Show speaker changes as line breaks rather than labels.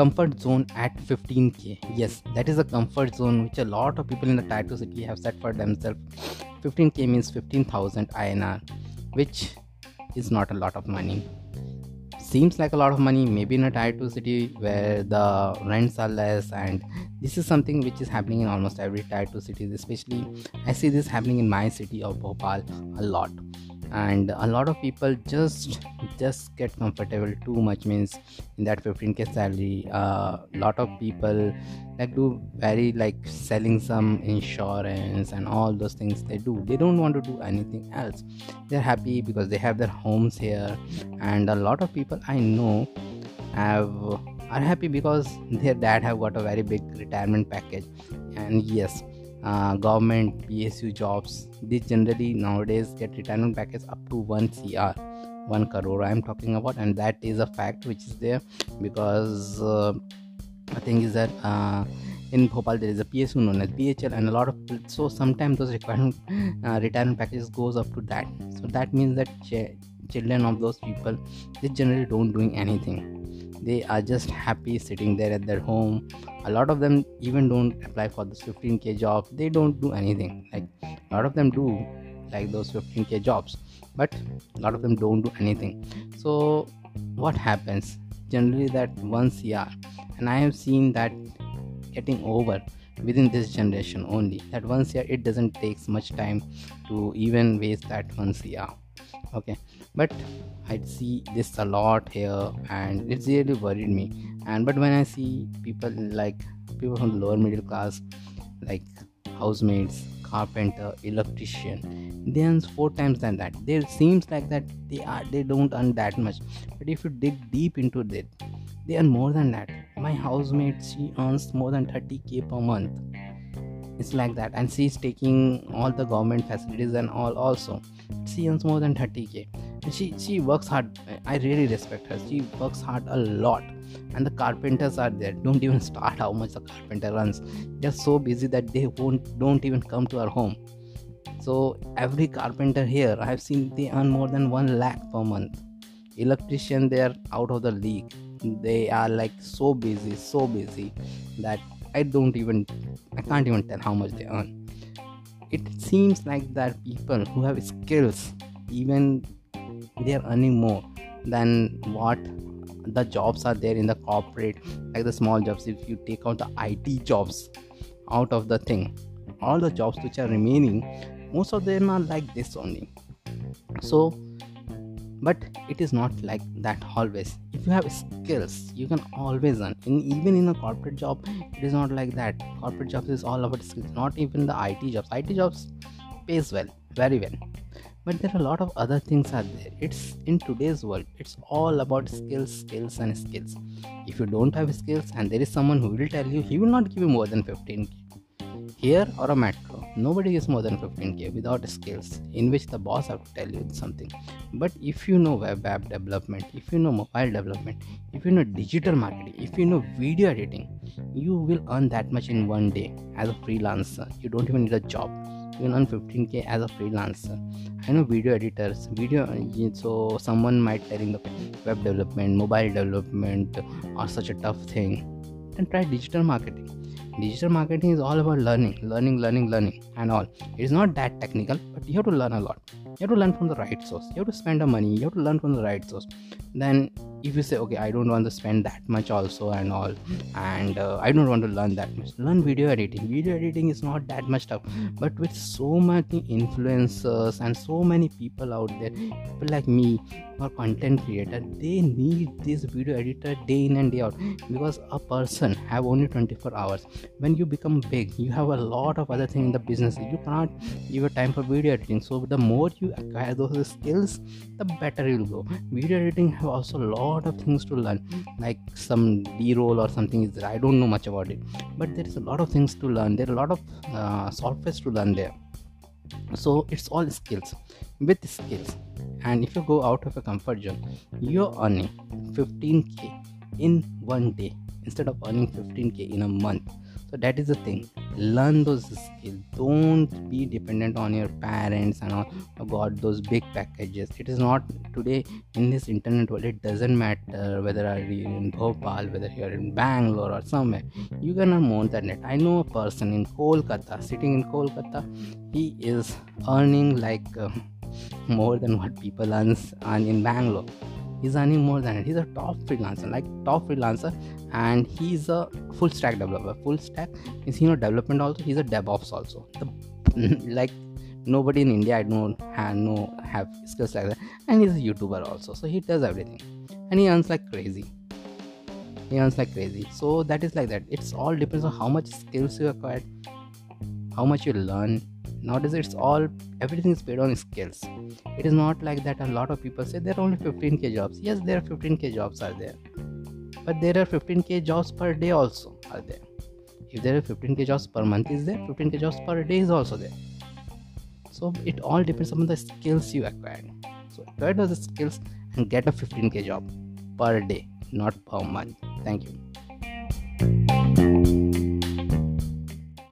comfort zone at 15k yes that is a comfort zone which a lot of people in the 2 city have set for themselves. 15k means 15000 inr which is not a lot of money. Seems like a lot of money maybe in a 2 city where the rents are less and this is something which is happening in almost every 2 cities especially i see this happening in my city of bhopal a lot and a lot of people just just get comfortable too much means in that 15k salary a uh, lot of people like do very like selling some insurance and all those things they do. They don't want to do anything else. They're happy because they have their homes here. And a lot of people i know have are happy because their dad have got a very big retirement package. And yes uh, government PSU jobs, they generally nowadays get retirement package up to 1 CR, 1 crore. I'm talking about, and that is a fact which is there because uh, the thing is that uh, in Bhopal there is a PSU known as BHEL, and a lot of so sometimes those requirement uh, retirement packages goes up to that. So that means that ch- children of those people they generally don't doing anything they are just happy sitting there at their home. A lot of them even don't apply for this 15k job. They don't do anything. Like a lot of them do like those 15k jobs but a lot of them don't do anything. So what happens? Generally that 1 CR and i have seen that getting over within this generation only that 1 CR it doesn't take much time to even waste that 1 CR okay. But i see this a lot here and it's really worried me. And but when i see people like people from the lower middle class like housemaids carpenter electrician they earn four times than that. There seems like that they are they don't earn that much. But if you dig deep into it they earn more than that. My housemate she earns more than 30k per month it's like that. And she's taking all the government facilities and all also. She earns more than 30k she she works hard. I really respect her. She works hard a lot. And the carpenters are there. Don't even start how much the carpenter runs. They're so busy that they won't don't even come to our home. So every carpenter here i have seen they earn more than 1 lakh per month. Electrician they are out of the league. They are like so busy so busy that i don't even i can't even tell how much they earn. It seems like that people who have skills even they are earning more than what the jobs are there in the corporate like the small jobs. If you take out the it jobs out of the thing all the jobs which are remaining most of them are like this only. So but it is not like that always. If you have skills you can always earn. In, even in a corporate job it is not like that. Corporate jobs is all about skills not even the it jobs. It jobs pays well very well. But there are a lot of other things out there. It's in today's world it's all about skills skills and skills. If you don't have skills and there is someone who will tell you he will not give you more than 15k here or a metro nobody gives more than 15k without skills in which the boss have to tell you something. But if you know web app development if you know mobile development if you know digital marketing if you know video editing you will earn that much in one day as a freelancer. You don't even need a job. You earn 15k as a freelancer. I know video editors video so someone might telling the web development mobile development are such a tough thing. And try digital marketing digital marketing is all about learning learning learning learning and all. It's not that technical but you have to learn a lot. You have to learn from the right source. You have to spend the money. You have to learn from the right source. Then if you say okay i don't want to spend that much also and all and uh, i don't want to learn that much learn video editing. Video editing is not that much tough. But with so many influencers and so many people out there people like me or content creator they need this video editor day in and day out. Because a person have only 24 hours. When you become big you have a lot of other things in the business. You cannot give a time for video editing. So the more you acquire those skills the better you'll go. Video editing have also a lot of things to learn. Like some B-roll or something is there i don't know much about it. But there is a lot of things to learn. There are a lot of uh, softwares to learn there so it's all skills. With skills and if you go out of a comfort zone you're earning 15k in one day instead of earning 15k in a month. So so that is the thing learn those skills. Don't be dependent on your parents and all. Oh god those big packages. It is not today in this internet world it doesn't matter whether you are you in bhopal whether you're in bangalore or somewhere. You can earn more than i know a person in kolkata sitting in kolkata he is earning like uh, more than what people earn in bangalore he's earning more than it. He's a top freelancer like top freelancer and he's a full stack developer. Full stack is you know development also he's a devops also. The, like nobody in india i don't have no have skills like that. And he's a youtuber also so he does everything. And he earns like crazy. He earns like crazy. So that is like that. It's all depends on how much skills you acquire how much you learn nowadays it's all everything is paid on skills it is not like that a lot of people say there are only 15k jobs. Yes there are 15k jobs are there. But there are 15k jobs per day also are there. If there are 15k jobs per month is there 15k jobs per day is also there. So it all depends on the skills you acquire. So acquire those skills and get a 15k job per day not per month. Thank you